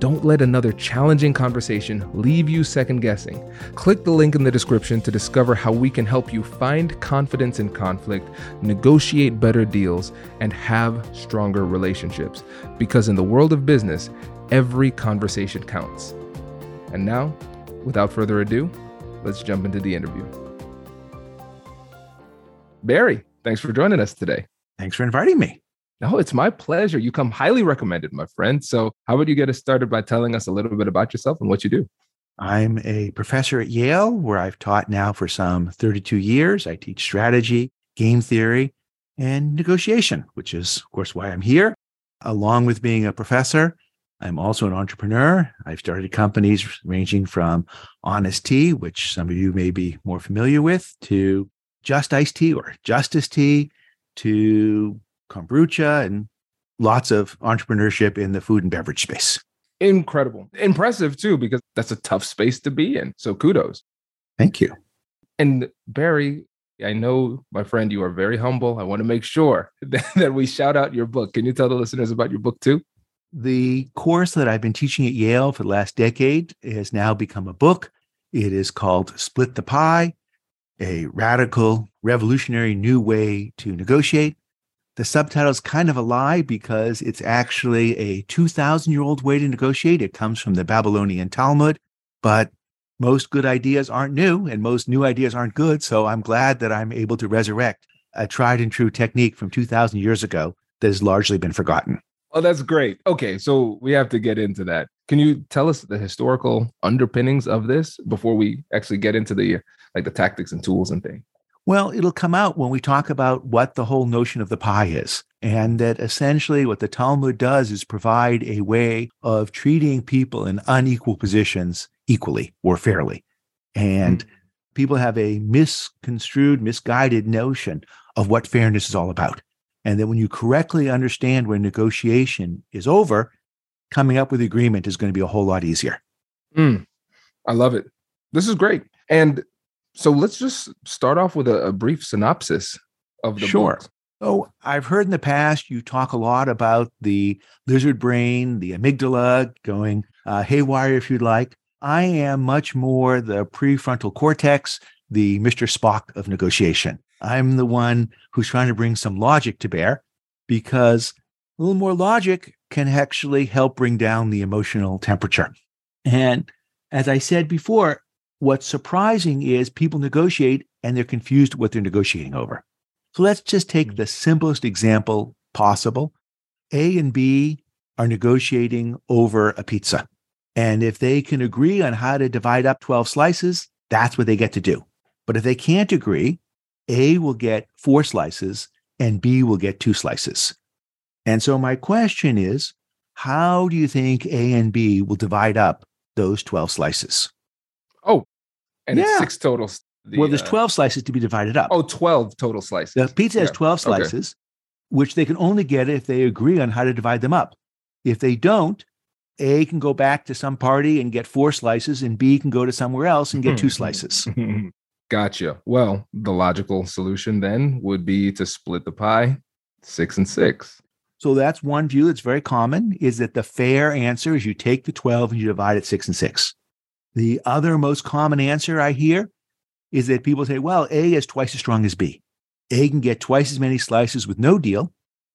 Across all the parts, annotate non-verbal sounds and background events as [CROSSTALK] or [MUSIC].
Don't let another challenging conversation leave you second guessing. Click the link in the description to discover how we can help you find confidence in conflict, negotiate better deals, and have stronger relationships. Because in the world of business, every conversation counts. And now, without further ado, let's jump into the interview. Barry, thanks for joining us today. Thanks for inviting me. No, it's my pleasure. You come highly recommended, my friend. So, how would you get us started by telling us a little bit about yourself and what you do? I'm a professor at Yale, where I've taught now for some 32 years. I teach strategy, game theory, and negotiation, which is, of course, why I'm here. Along with being a professor, I'm also an entrepreneur. I've started companies ranging from Honest Tea, which some of you may be more familiar with, to Just Ice Tea or Justice Tea, to Kombrewcha, and lots of entrepreneurship in the food and beverage space. Incredible. Impressive, too, because that's a tough space to be in. So kudos. Thank you. And Barry, I know, my friend, you are very humble. I want to make sure [LAUGHS] that, that we shout out your book. Can you tell the listeners about your book, too? The course that I've been teaching at Yale for the last decade has now become a book. It is called Split the Pie, a radical, revolutionary new way to negotiate. The subtitle is kind of a lie because it's actually a 2,000 year old way to negotiate. It comes from the Babylonian Talmud, but most good ideas aren't new and most new ideas aren't good. So I'm glad that I'm able to resurrect a tried and true technique from 2,000 years ago that has largely been forgotten. Oh, that's great. Okay, so we have to get into that. Can you tell us the historical underpinnings of this before we actually get into the like the tactics and tools and things? Well, it'll come out when we talk about what the whole notion of the pie is. And that essentially what the Talmud does is provide a way of treating people in unequal positions equally or fairly. And mm-hmm. people have a misconstrued, misguided notion of what fairness is all about. And that when you correctly understand when negotiation is over, coming up with agreement is going to be a whole lot easier. Mm, I love it. This is great. And so let's just start off with a, a brief synopsis of the sure. book. Oh, I've heard in the past you talk a lot about the lizard brain, the amygdala going uh, haywire, if you'd like. I am much more the prefrontal cortex, the Mr. Spock of negotiation. I'm the one who's trying to bring some logic to bear because a little more logic can actually help bring down the emotional temperature. And as I said before, what's surprising is people negotiate and they're confused what they're negotiating over. So let's just take hmm. the simplest example possible. A and B are negotiating over a pizza. And if they can agree on how to divide up 12 slices, that's what they get to do. But if they can't agree, a will get four slices and B will get two slices. And so my question is, how do you think A and B will divide up those 12 slices? And yeah. it's six total. The, well, there's uh, 12 slices to be divided up. Oh, 12 total slices. The pizza yeah. has 12 slices, okay. which they can only get if they agree on how to divide them up. If they don't, A can go back to some party and get four slices, and B can go to somewhere else and get two slices. [LAUGHS] gotcha. Well, the logical solution then would be to split the pie six and six. So that's one view that's very common is that the fair answer is you take the 12 and you divide it six and six. The other most common answer I hear is that people say, well, A is twice as strong as B. A can get twice as many slices with no deal.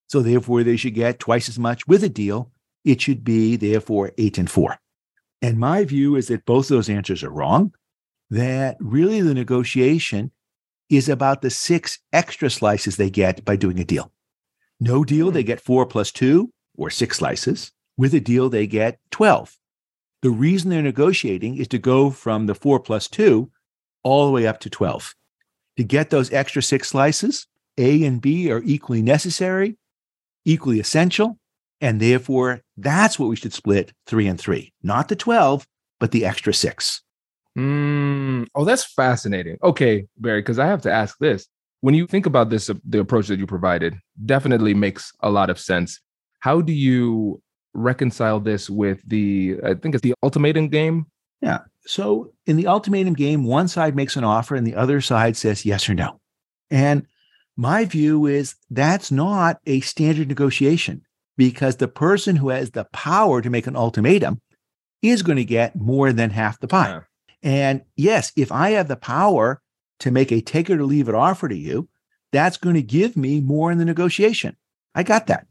So therefore, they should get twice as much with a deal. It should be, therefore, eight and four. And my view is that both those answers are wrong, that really the negotiation is about the six extra slices they get by doing a deal. No deal, they hmm. get four plus two or six slices. With a deal, they get 12. The reason they're negotiating is to go from the four plus two all the way up to 12. To get those extra six slices, A and B are equally necessary, equally essential, and therefore that's what we should split three and three, not the 12, but the extra six. Mm, oh, that's fascinating. Okay, Barry, because I have to ask this. When you think about this, uh, the approach that you provided definitely makes a lot of sense. How do you reconcile this with the, I think it's the ultimatum game? Yeah. So in the ultimatum game, one side makes an offer and the other side says yes or no. And my view is that's not a standard negotiation because the person who has the power to make an ultimatum is going to get more than half the pie. Yeah. And yes, if I have the power to make a take it or leave it offer to you, that's going to give me more in the negotiation. I got that.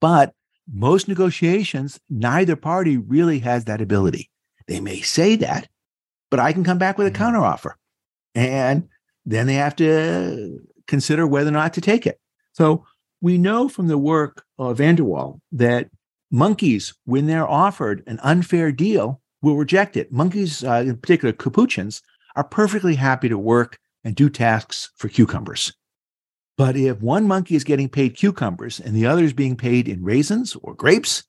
But most negotiations, neither party really has that ability. They may say that, but I can come back with a mm-hmm. counteroffer. And then they have to consider whether or not to take it. So we know from the work of Frans de Waal that monkeys, when they're offered an unfair deal, will reject it. Monkeys, uh, in particular capuchins, are perfectly happy to work and do tasks for cucumbers. But if one monkey is getting paid cucumbers and the other is being paid in raisins or grapes,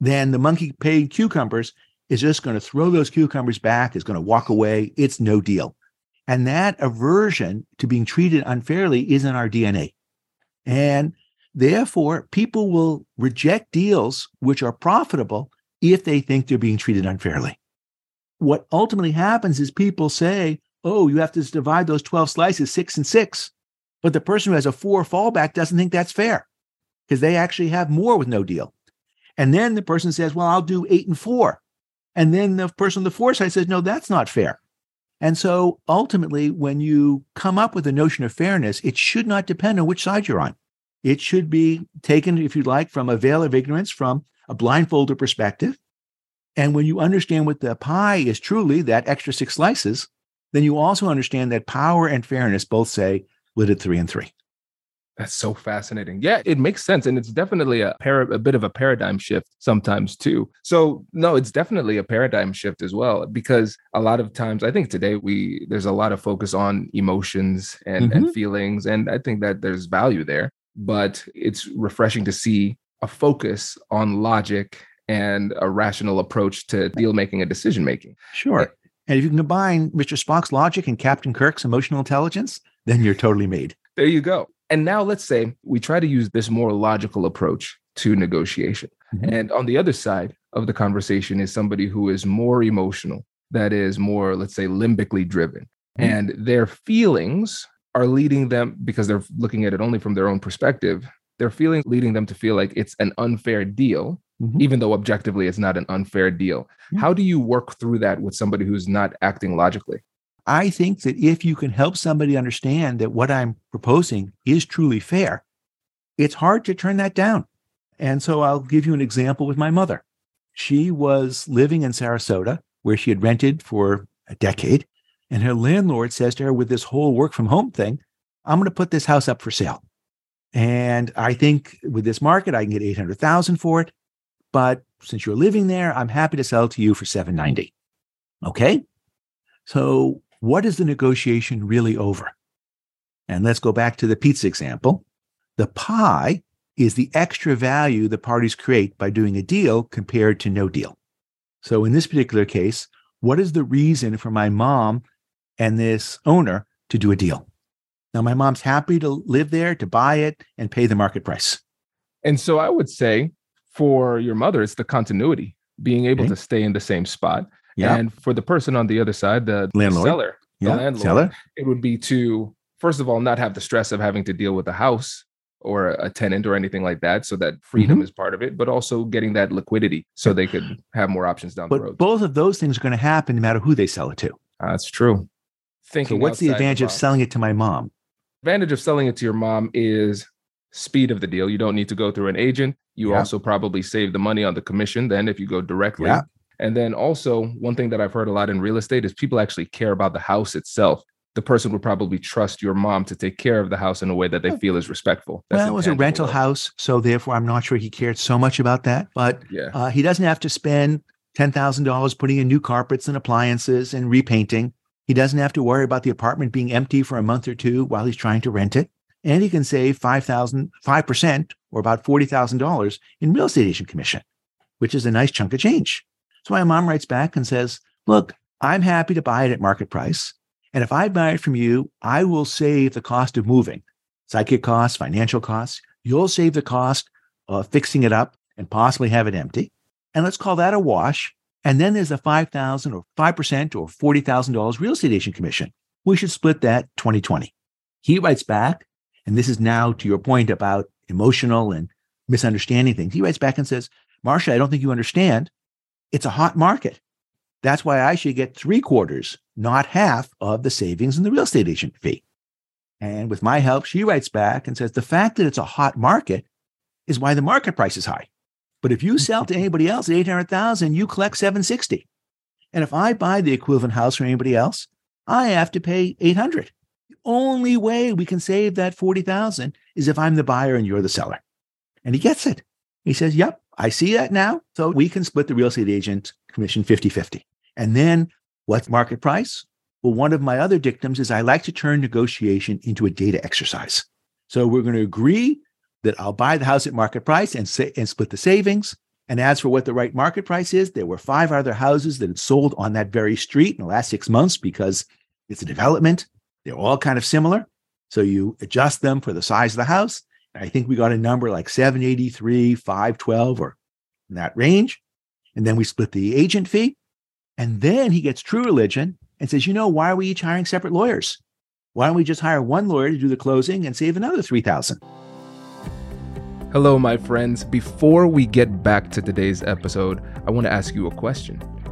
then the monkey paid cucumbers is just going to throw those cucumbers back, is going to walk away. It's no deal. And that aversion to being treated unfairly is in our DNA. And therefore, people will reject deals which are profitable if they think they're being treated unfairly. What ultimately happens is people say, oh, you have to divide those 12 slices six and six. But the person who has a four fallback doesn't think that's fair because they actually have more with no deal. And then the person says, well, I'll do eight and four. And then the person on the four side says, no, that's not fair. And so ultimately, when you come up with a notion of fairness, it should not depend on which side you're on. It should be taken, if you like, from a veil of ignorance, from a blindfolded perspective. And when you understand what the pie is truly, that extra six slices, then you also understand that power and fairness both say split it three and three. That's so fascinating. Yeah, it makes sense. And it's definitely a, para- a bit of a paradigm shift sometimes too. So, no, it's definitely a paradigm shift as well, because a lot of times I think today we, there's a lot of focus on emotions and, mm-hmm. and feelings. And I think that there's value there, but it's refreshing to see a focus on logic and a rational approach to deal making and decision making. Sure. And if you can combine Mr. Spock's logic and Captain Kirk's emotional intelligence, then you're totally made. There you go. And now let's say we try to use this more logical approach to negotiation. Mm-hmm. And on the other side of the conversation is somebody who is more emotional, that is more, let's say, limbically driven. Mm-hmm. And their feelings are leading them because they're looking at it only from their own perspective. Their feelings leading them to feel like it's an unfair deal, mm-hmm. even though objectively it's not an unfair deal. How do you work through that with somebody who's not acting logically? I think that if you can help somebody understand that what I'm proposing is truly fair, it's hard to turn that down. And so I'll give you an example with my mother. She was living in Sarasota, where she had rented for a decade. And her landlord says to her, with this whole work from home thing, I'm going to put this house up for sale. And I think with this market, I can get 800,000 for it. But since you're living there, I'm happy to sell to you for 790. Okay. So what is the negotiation really over? And let's go back to the pizza example. The pie is the extra value the parties create by doing a deal compared to no deal. So in this particular case, what is the reason for my mom and this owner to do a deal? Now, my mom's happy to live there, to buy it, and pay the market price. And so I would say for your mother, it's the continuity being able Okay. to stay in the same spot. And for the person on the other side, the, the Landlord. seller, the Yeah. landlord, Seller. it would be to first of all not have the stress of having to deal with a house or a tenant or anything like that so that freedom Mm-hmm. is part of it but also getting that liquidity so they could have more options down the road both of those things are going to happen no matter who they sell it to. that's true So thinking what's the advantage of selling it to my mom? advantage of selling it to your mom is speed of the deal you don't need to go through an agent you Yeah. also probably save the money on the commission then if you go directly Yeah. And then also one thing that i've heard a lot in real estate is people actually care about the house itself the person would probably trust your mom to take care of the house in a way that they feel is respectful That's well, it was a rental wealth. house, so therefore I'm not sure he cared so much about that. But yeah uh, he doesn't have to spend ten thousand dollars putting in new carpets and appliances and repainting. He doesn't have to worry about the apartment being empty for a month or two while he's trying to rent it. And he can save five thousand, five percent, or about forty thousand dollars in real estate agent commission, which is a nice chunk of change. So my mom writes back and says, "Look, I'm happy to buy it at market price, and if I buy it from you, I will save the cost of moving, psychic costs, financial costs. You'll save the cost of fixing it up and possibly have it empty, and let's call that a wash." And then there's five thousand or five percent or forty thousand dollars real estate agent commission. We should split that 2020. He writes back, and this is now to your point about emotional and misunderstanding things. He writes back and says, Marcia, I don't think you understand. It's a hot market. That's why I should get three quarters, not half of the savings in the real estate agent fee. And with my help, she writes back and says, the fact that it's a hot market is why the market price is high. But if you mm-hmm. sell to anybody else at 800,000, you collect 760. And if I buy the equivalent house from anybody else, I have to pay 800. The only way we can save that 40,000 is if I'm the buyer and you're the seller. And he gets it. He says, Yep, I see that now. So we can split the real estate agent commission 50 50. And then what's market price? Well, one of my other dictums is I like to turn negotiation into a data exercise. So we're going to agree that I'll buy the house at market price and say, and split the savings. And as for what the right market price is, there were five other houses that had sold on that very street in the last six months because it's a development. They're all kind of similar. So you adjust them for the size of the house. I think we got a number like 783, 512, or in that range. And then we split the agent fee. And then he gets true religion and says, you know, why are we each hiring separate lawyers? Why don't we just hire one lawyer to do the closing and save another 3000 Hello, my friends. Before we get back to today's episode, I want to ask you a question.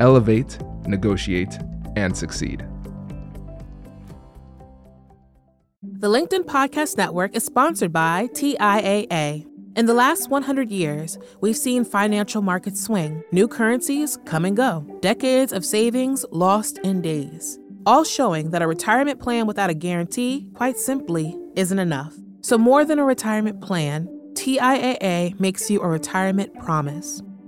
Elevate, negotiate, and succeed. The LinkedIn Podcast Network is sponsored by TIAA. In the last 100 years, we've seen financial markets swing, new currencies come and go, decades of savings lost in days, all showing that a retirement plan without a guarantee, quite simply, isn't enough. So, more than a retirement plan, TIAA makes you a retirement promise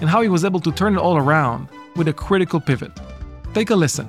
and how he was able to turn it all around with a critical pivot. Take a listen.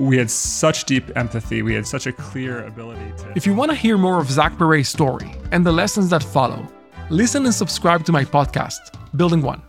we had such deep empathy. We had such a clear ability to. If you want to hear more of Zach Perret's story and the lessons that follow, listen and subscribe to my podcast, Building One.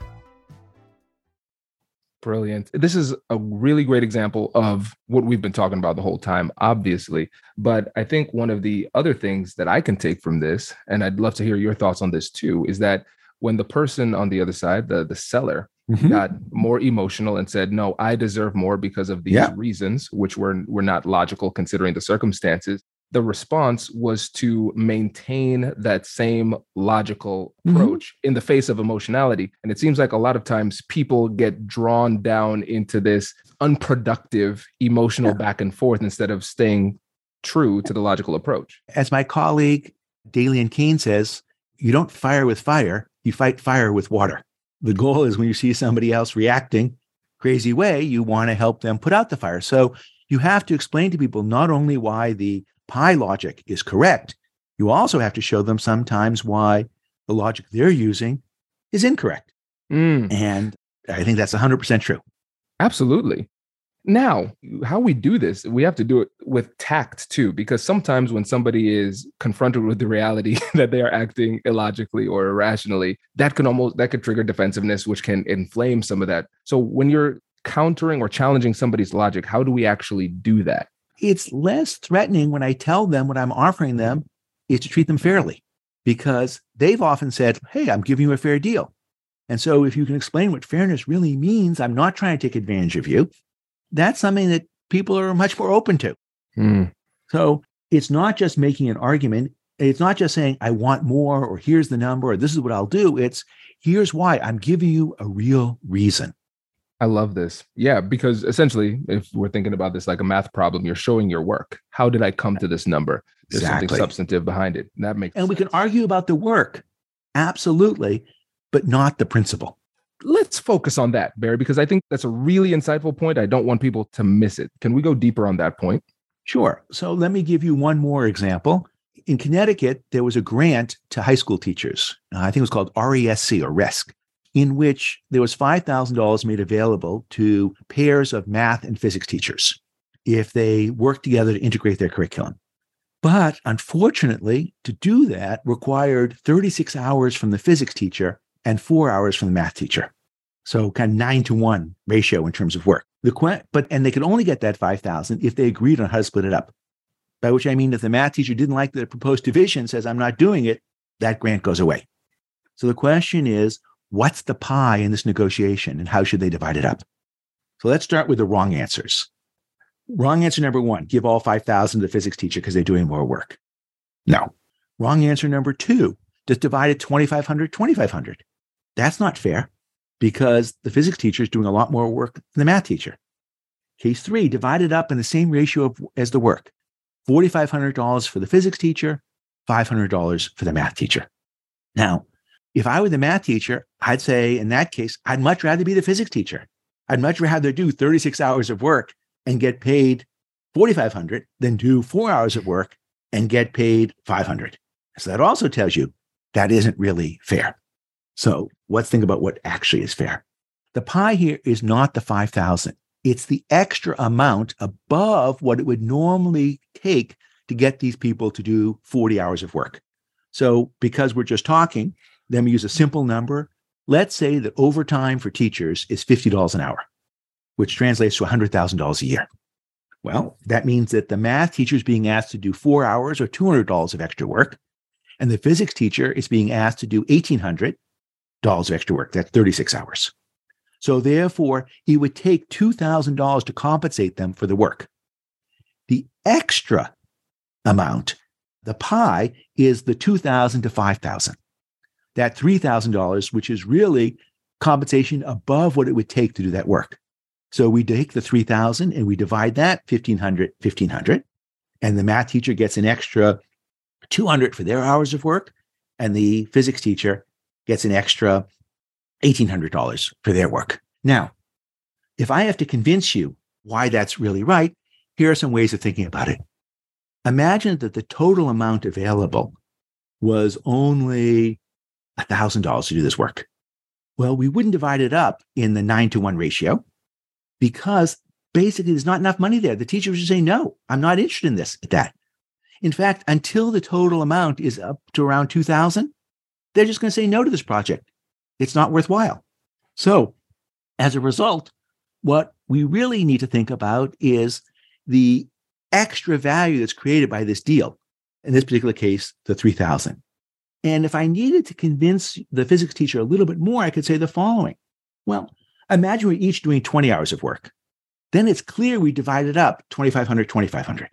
Brilliant. This is a really great example of what we've been talking about the whole time, obviously. But I think one of the other things that I can take from this, and I'd love to hear your thoughts on this too, is that when the person on the other side, the, the seller, mm-hmm. got more emotional and said, No, I deserve more because of these yeah. reasons, which were, were not logical considering the circumstances, the response was to maintain that same logical mm-hmm. approach mm-hmm. in the face of emotionality. And it seems like a lot of times people get drawn down into this unproductive emotional yeah. back and forth instead of staying true to the logical approach. As my colleague Daylian Cain says, you don't fire with fire, you fight fire with water. The goal is when you see somebody else reacting crazy way, you want to help them put out the fire. So you have to explain to people not only why the pie logic is correct, you also have to show them sometimes why the logic they're using is incorrect. Mm. And I think that's 100% true. Absolutely. Now, how we do this, we have to do it with tact too, because sometimes when somebody is confronted with the reality [LAUGHS] that they are acting illogically or irrationally, that can almost that could trigger defensiveness, which can inflame some of that. So when you're countering or challenging somebody's logic, how do we actually do that? it's less threatening when I tell them what I'm offering them is to treat them fairly because they've often said, Hey, I'm giving you a fair deal. And so if you can explain what fairness really means, I'm not trying to take advantage of you. That's something that people are much more open to. Mm. So it's not just making an argument. It's not just saying, I want more, or here's the number, or this is what I'll do. It's here's why I'm giving you a real reason. I love this. Yeah, because essentially, if we're thinking about this like a math problem, you're showing your work. How did I come to this number? There's exactly. something substantive behind it. That makes And sense. we can argue about the work. Absolutely, but not the principle. Let's focus on that, Barry, because I think that's a really insightful point. I don't want people to miss it. Can we go deeper on that point? Sure. So let me give you one more example. In Connecticut, there was a grant to high school teachers. Uh, I think it was called RESC or RESC in which there was $5,000 made available to pairs of math and physics teachers if they worked together to integrate their curriculum. But unfortunately, to do that required 36 hours from the physics teacher and four hours from the math teacher. So kind of nine to one ratio in terms of work. The but and they could only get that 5,000 if they agreed on how to split it up. By which I mean, if the math teacher didn't like the proposed division, says I'm not doing it, that grant goes away. So the question is, what's the pie in this negotiation and how should they divide it up? So let's start with the wrong answers. Wrong answer number one, give all 5,000 to the physics teacher because they're doing more work. No. Wrong answer number two, just divide it 2,500, 2,500. That's not fair because the physics teacher is doing a lot more work than the math teacher. Case three, divided up in the same ratio of, as the work $4,500 for the physics teacher, $500 for the math teacher. Now, if I were the math teacher, I'd say in that case, I'd much rather be the physics teacher. I'd much rather do 36 hours of work and get paid 4,500 than do four hours of work and get paid 500. So that also tells you that isn't really fair. So let's think about what actually is fair. The pie here is not the 5,000. It's the extra amount above what it would normally take to get these people to do 40 hours of work. So because we're just talking, then we use a simple number. Let's say that overtime for teachers is $50 an hour, which translates to $100,000 a year. Well, that means that the math teacher is being asked to do four hours or $200 of extra work, and the physics teacher is being asked to do $1,800 of extra work. That's 36 hours. So therefore, it would take $2,000 to compensate them for the work. The extra amount, the pie, is the 2,000 to 5,000 that $3,000, which is really compensation above what it would take to do that work. So we take the 3000 and we divide that 1500 1500 and the math teacher gets an extra 200 for their hours of work and the physics teacher gets an extra $1800 for their work. Now, if I have to convince you why that's really right, here are some ways of thinking about it. Imagine that the total amount available was only $1,000 to do this work. Well, we wouldn't divide it up in the nine to one ratio because basically there's not enough money there. The teacher would say, no, I'm not interested in this, at that. In fact, until the total amount is up to around 2000, they're just going to say no to this project. It's not worthwhile. So as a result, What we really need to think about is the extra value that's created by this deal. In this particular case, the 3000. And if I needed to convince the physics teacher a little bit more, I could say the following. Well, imagine we're each doing 20 hours of work. Then it's clear we divided up 2500 2500.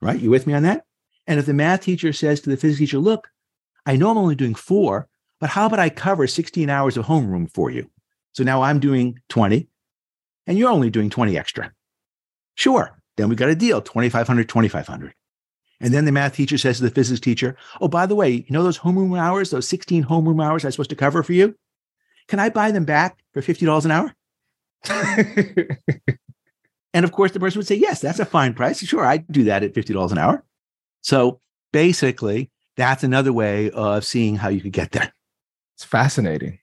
Right? You with me on that? And if the math teacher says to the physics teacher, look, I know I'm only doing 4, but how about I cover 16 hours of homeroom for you? So now I'm doing 20 and you're only doing 20 extra. Sure. Then we got a deal 2500 2500 and then the math teacher says to the physics teacher, Oh, by the way, you know those homeroom hours, those 16 homeroom hours I'm supposed to cover for you? Can I buy them back for $50 an hour? [LAUGHS] and of course, the person would say, Yes, that's a fine price. Sure, I'd do that at $50 an hour. So basically, that's another way of seeing how you could get there. It's fascinating.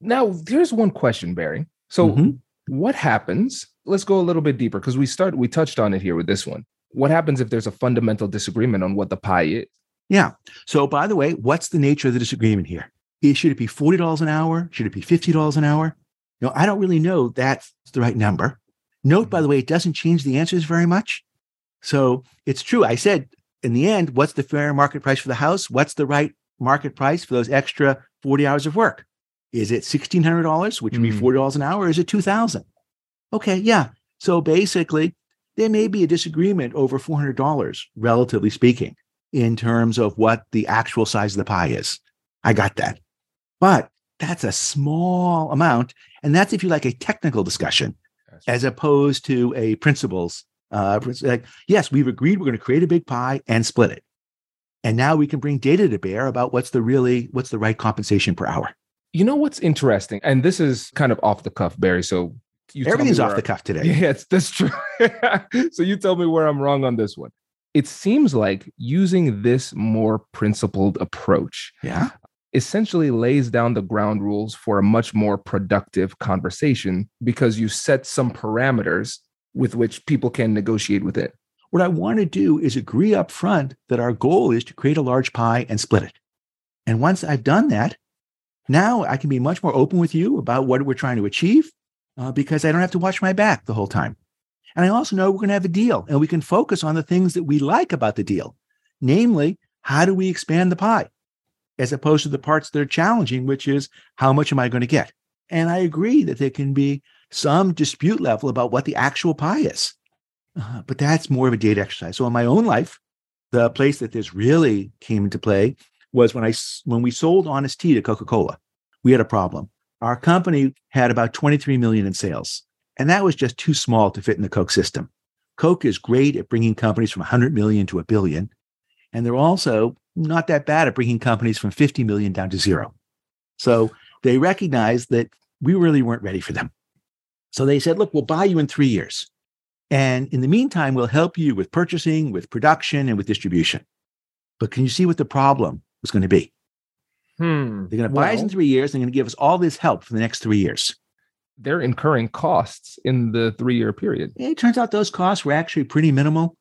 Now, here's one question, Barry. So, mm-hmm. what happens? Let's go a little bit deeper because we start we touched on it here with this one what happens if there's a fundamental disagreement on what the pie is? Yeah. So, by the way, what's the nature of the disagreement here? Should it be $40 an hour? Should it be $50 an hour? You know, I don't really know that's the right number. Note, by the way, it doesn't change the answers very much. So it's true. I said in the end, what's the fair market price for the house? What's the right market price for those extra 40 hours of work? Is it $1,600, which would be mm. $40 an hour? Or is it 2000 Okay, yeah. So basically, there may be a disagreement over $400, relatively speaking, in terms of what the actual size of the pie is. I got that. But that's a small amount. And that's if you like a technical discussion as opposed to a principles. Uh, like, yes, we've agreed we're going to create a big pie and split it. And now we can bring data to bear about what's the really, what's the right compensation per hour. You know what's interesting? And this is kind of off the cuff, Barry. So you Everything's off the cuff today. [LAUGHS] Yeah, that's true. [LAUGHS] so you tell me where I'm wrong on this one. It seems like using this more principled approach yeah. essentially lays down the ground rules for a much more productive conversation because you set some parameters with which people can negotiate with it. What I want to do is agree up front that our goal is to create a large pie and split it. And once I've done that, now I can be much more open with you about what we're trying to achieve uh, because I don't have to watch my back the whole time. And I also know we're going to have a deal and we can focus on the things that we like about the deal. Namely, how do we expand the pie as opposed to the parts that are challenging, which is how much am I going to get? And I agree that there can be some dispute level about what the actual pie is. Uh, but that's more of a data exercise. So in my own life, the place that this really came into play was when I when we sold Honest Tea to Coca-Cola. We had a problem our company had about 23 million in sales. And that was just too small to fit in the Coke system. Coke is great at bringing companies from 100 million to a billion. And they're also not that bad at bringing companies from 50 million down to zero. So they recognized that we really weren't ready for them. So they said, look, we'll buy you in three years. And in the meantime, we'll help you with purchasing, with production, and with distribution. But can you see what the problem was going to be? Hmm. They're going to buy us in three years. And they're going to give us all this help for the next three years. They're incurring costs in the three year period. It turns out those costs were actually pretty minimal.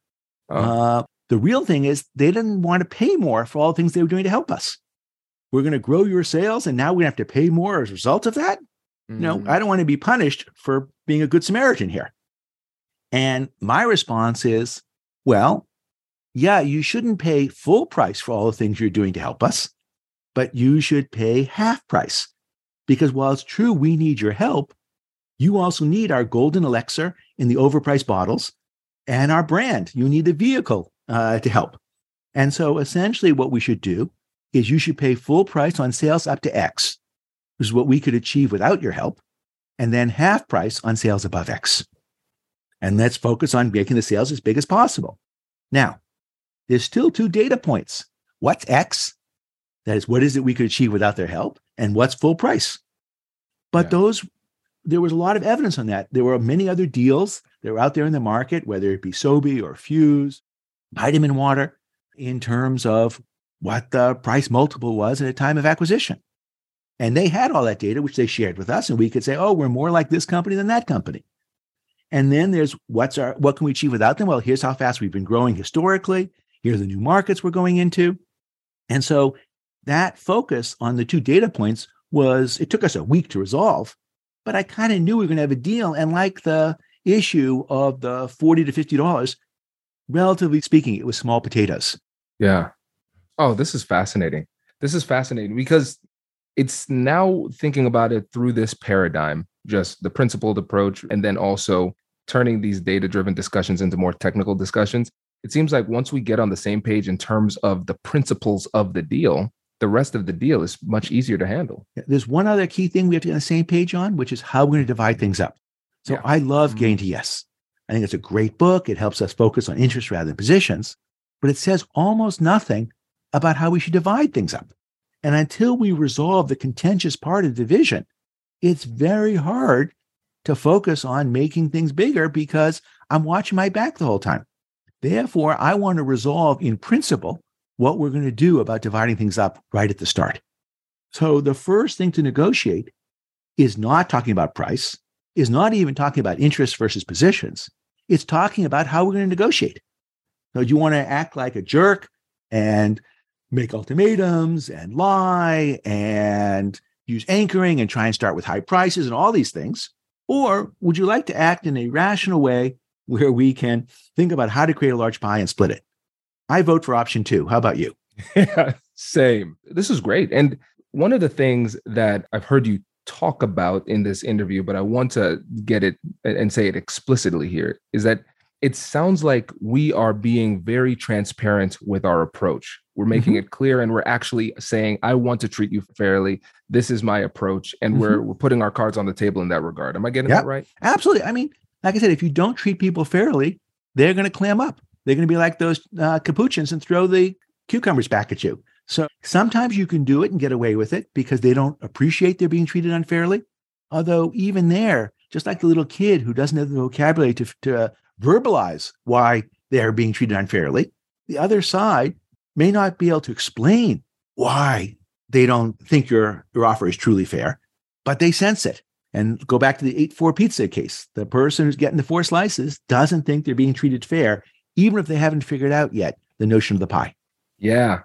Oh. Uh, the real thing is they didn't want to pay more for all the things they were doing to help us. We're going to grow your sales, and now we have to pay more as a result of that. Mm. No, I don't want to be punished for being a good Samaritan here. And my response is, well, yeah, you shouldn't pay full price for all the things you're doing to help us but you should pay half price. Because while it's true we need your help, you also need our golden elixir in the overpriced bottles and our brand. You need the vehicle uh, to help. And so essentially, what we should do is you should pay full price on sales up to X, which is what we could achieve without your help, and then half price on sales above X. And let's focus on making the sales as big as possible. Now, there's still two data points. What's X that is, what is it we could achieve without their help? And what's full price? But yeah. those, there was a lot of evidence on that. There were many other deals that were out there in the market, whether it be Sobe or Fuze, vitamin water, in terms of what the price multiple was at a time of acquisition. And they had all that data, which they shared with us. And we could say, oh, we're more like this company than that company. And then there's what's our what can we achieve without them? Well, here's how fast we've been growing historically. Here are the new markets we're going into. And so that focus on the two data points was, it took us a week to resolve, but I kind of knew we were going to have a deal. And like the issue of the 40 to $50, relatively speaking, it was small potatoes. Yeah. Oh, this is fascinating. This is fascinating because it's now thinking about it through this paradigm, just the principled approach, and then also turning these data driven discussions into more technical discussions. It seems like once we get on the same page in terms of the principles of the deal, the rest of the deal is much easier to handle. There's one other key thing we have to get on the same page on, which is how we're going to divide things up. So yeah. I love mm-hmm. Getting to Yes. I think it's a great book. It helps us focus on interest rather than positions, but it says almost nothing about how we should divide things up. And until we resolve the contentious part of division, it's very hard to focus on making things bigger because I'm watching my back the whole time. Therefore, I want to resolve in principle what we're going to do about dividing things up right at the start. So the first thing to negotiate is not talking about price, is not even talking about interest versus positions. It's talking about how we're going to negotiate. So do you want to act like a jerk and make ultimatums and lie and use anchoring and try and start with high prices and all these things? Or would you like to act in a rational way where we can think about how to create a large pie and split it? I vote for option two. How about you? [LAUGHS] Same. This is great. And one of the things that I've heard you talk about in this interview, but I want to get it and say it explicitly here, is that it sounds like we are being very transparent with our approach. We're making mm-hmm. it clear and we're actually saying, I want to treat you fairly. This is my approach. And mm-hmm. we're, we're putting our cards on the table in that regard. Am I getting that right? Absolutely. I mean, like I said, if you don't treat people fairly, they're going to clam up. They're going to be like those uh, capuchins and throw the cucumbers back at you. So sometimes you can do it and get away with it because they don't appreciate they're being treated unfairly. Although, even there, just like the little kid who doesn't have the vocabulary to, to verbalize why they're being treated unfairly, the other side may not be able to explain why they don't think your, your offer is truly fair, but they sense it. And go back to the 8 4 pizza case. The person who's getting the four slices doesn't think they're being treated fair, even if they haven't figured out yet the notion of the pie. Yeah.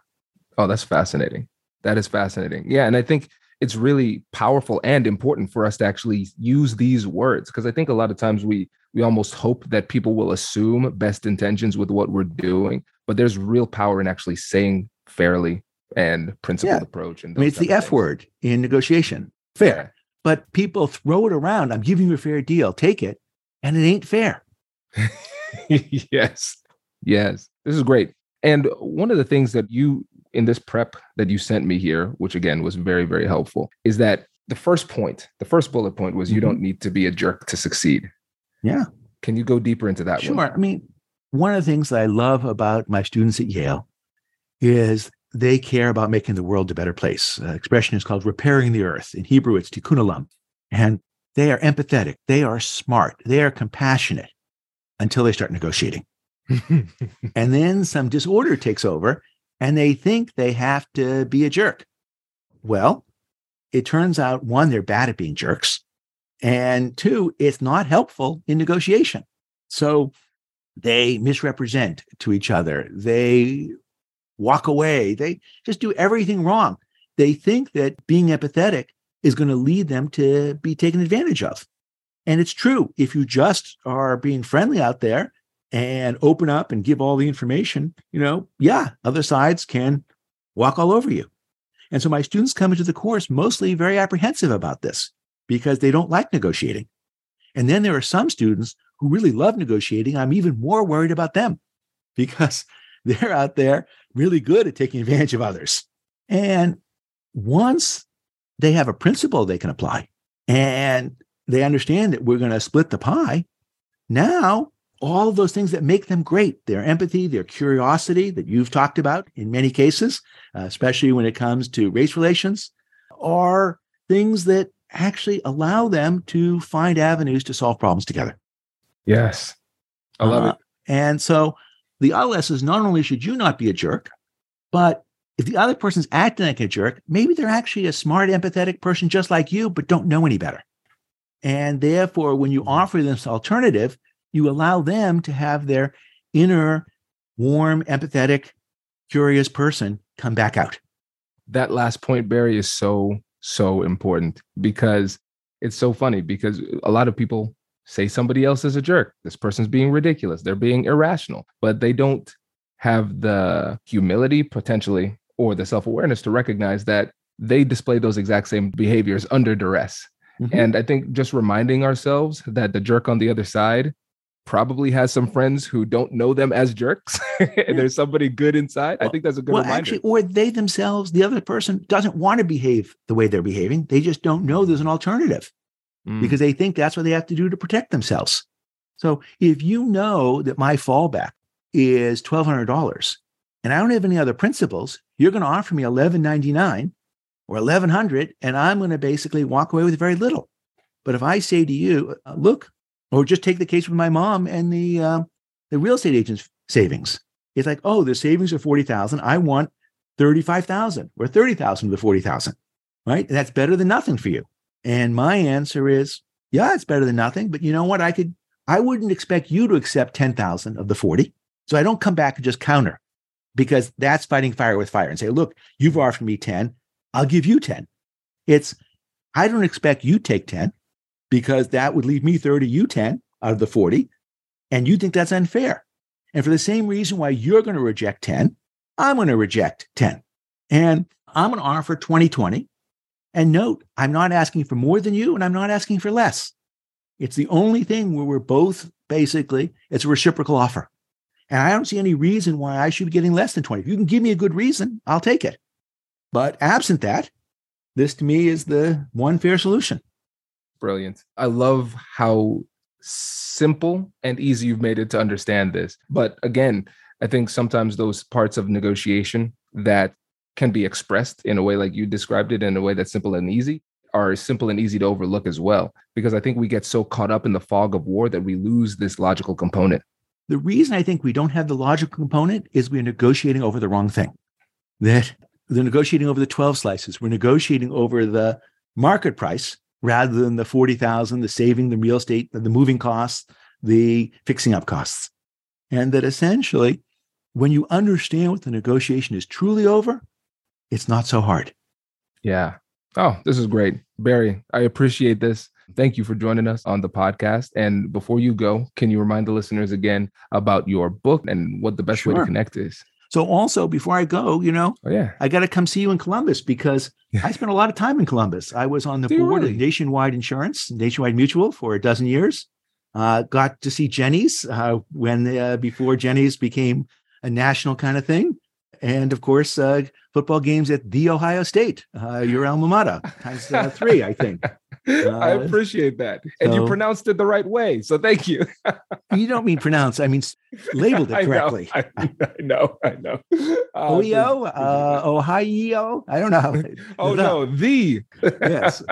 Oh, that's fascinating. That is fascinating. Yeah. And I think it's really powerful and important for us to actually use these words because I think a lot of times we we almost hope that people will assume best intentions with what we're doing, but there's real power in actually saying fairly and principled yeah. approach. And I mean, it's the F things. word in negotiation, fair. Yeah. But people throw it around. I'm giving you a fair deal. Take it, and it ain't fair. [LAUGHS] yes, yes, this is great. And one of the things that you in this prep that you sent me here, which again was very, very helpful, is that the first point, the first bullet point was mm-hmm. you don't need to be a jerk to succeed. Yeah. Can you go deeper into that sure. One? I mean, one of the things that I love about my students at Yale is they care about making the world a better place. Uh, expression is called repairing the earth. In Hebrew, it's tikkun olam. And they are empathetic. They are smart. They are compassionate until they start negotiating. [LAUGHS] and then some disorder takes over and they think they have to be a jerk. Well, it turns out one, they're bad at being jerks. And two, it's not helpful in negotiation. So they misrepresent to each other. They walk away. They just do everything wrong. They think that being empathetic is going to lead them to be taken advantage of. And it's true. If you just are being friendly out there and open up and give all the information, you know, yeah, other sides can walk all over you. And so my students come into the course mostly very apprehensive about this because they don't like negotiating. And then there are some students who really love negotiating. I'm even more worried about them [LAUGHS] because they're out there really good at taking advantage of others. And once they have a principle they can apply and they understand that we're going to split the pie, now all those things that make them great their empathy, their curiosity that you've talked about in many cases, especially when it comes to race relations, are things that actually allow them to find avenues to solve problems together. Yes. I love uh, it. And so the other lesson is not only should you not be a jerk, but if the other person's acting like a jerk, maybe they're actually a smart, empathetic person just like you, but don't know any better. And therefore, when you mm-hmm. offer them this alternative, you allow them to have their inner, warm, empathetic, curious person come back out. That last point, Barry, is so so important because it's so funny because a lot of people say somebody else is a jerk. This person's being ridiculous. They're being irrational, but they don't have the humility potentially or the self awareness to recognize that they display those exact same behaviors under duress. Mm-hmm. And I think just reminding ourselves that the jerk on the other side probably has some friends who don't know them as jerks [LAUGHS] and there's somebody good inside. Well, I think that's a good well, reminder. Actually, or they themselves, the other person doesn't want to behave the way they're behaving. They just don't know there's an alternative mm. because they think that's what they have to do to protect themselves. So if you know that my fallback is $1,200 and I don't have any other principles, you're going to offer me 1,199 or 1100 and I'm going to basically walk away with very little. But if I say to you, look, or just take the case with my mom and the uh, the real estate agent's savings. It's like, oh, the savings are 40,000. I want 35,000 or 30,000 of the 40,000, right? That's better than nothing for you. And my answer is, yeah, it's better than nothing. But you know what? I could, I wouldn't expect you to accept 10,000 of the 40. So I don't come back and just counter because that's fighting fire with fire and say, look, you've offered me 10. I'll give you 10. It's, I don't expect you take 10 because that would leave me 30, you 10 out of the 40. And you think that's unfair. And for the same reason why you're going to reject 10, I'm going to reject 10. And I'm going to offer 2020. And note, I'm not asking for more than you and I'm not asking for less. It's the only thing where we're both basically, it's a reciprocal offer. And I don't see any reason why I should be getting less than 20. If you can give me a good reason, I'll take it. But absent that, this to me is the one fair solution. Brilliant. I love how simple and easy you've made it to understand this. But again, I think sometimes those parts of negotiation that can be expressed in a way like you described it in a way that's simple and easy are simple and easy to overlook as well. Because I think we get so caught up in the fog of war that we lose this logical component. The reason I think we don't have the logical component is we're negotiating over the wrong thing. That they're negotiating over the 12 slices. We're negotiating over the market price rather than the 40,000, the saving, the real estate, the moving costs, the fixing up costs. And that essentially, when you understand what the negotiation is truly over, it's not so hard. Yeah. Oh, this is great. Barry, I appreciate this. Thank you for joining us on the podcast. And before you go, can you remind the listeners again about your book and what the best sure. way to connect is? So also before I go, you know, oh, yeah. I got to come see you in Columbus because I spent a lot of time in Columbus. I was on the board really? of Nationwide Insurance, Nationwide Mutual for a dozen years. Uh, got to see Jeni's uh, when uh, before Jeni's became a national kind of thing, and of course, uh, football games at the Ohio State, uh, your alma mater, times uh, three, I think. [LAUGHS] I appreciate that. And so, you pronounced it the right way. So thank you. you don't mean pronounce, I mean labeled it [LAUGHS] correctly. [LAUGHS] I know, I know. I know. Uh, Ohio, uh, Ohio. I don't know. oh, no, the. yes.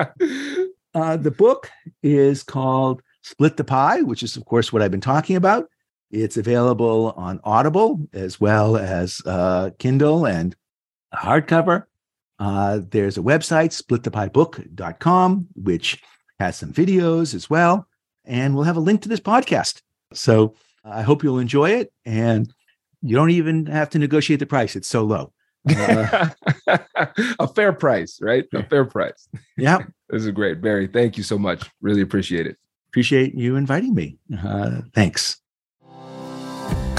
Uh, the book is called Split the Pie, which is, of course, what I've been talking about. It's available on Audible as well as uh, Kindle and hardcover. Uh, there's a website, splitthepiebook.com, which has some videos as well. And we'll have a link to this podcast. So I hope you'll enjoy it. And you don't even have to negotiate the price, it's so low. Uh, [LAUGHS] a fair price, right? A fair price. Yeah. [LAUGHS] this is great. Barry, thank you so much. Really appreciate it. Appreciate you inviting me. Uh, thanks.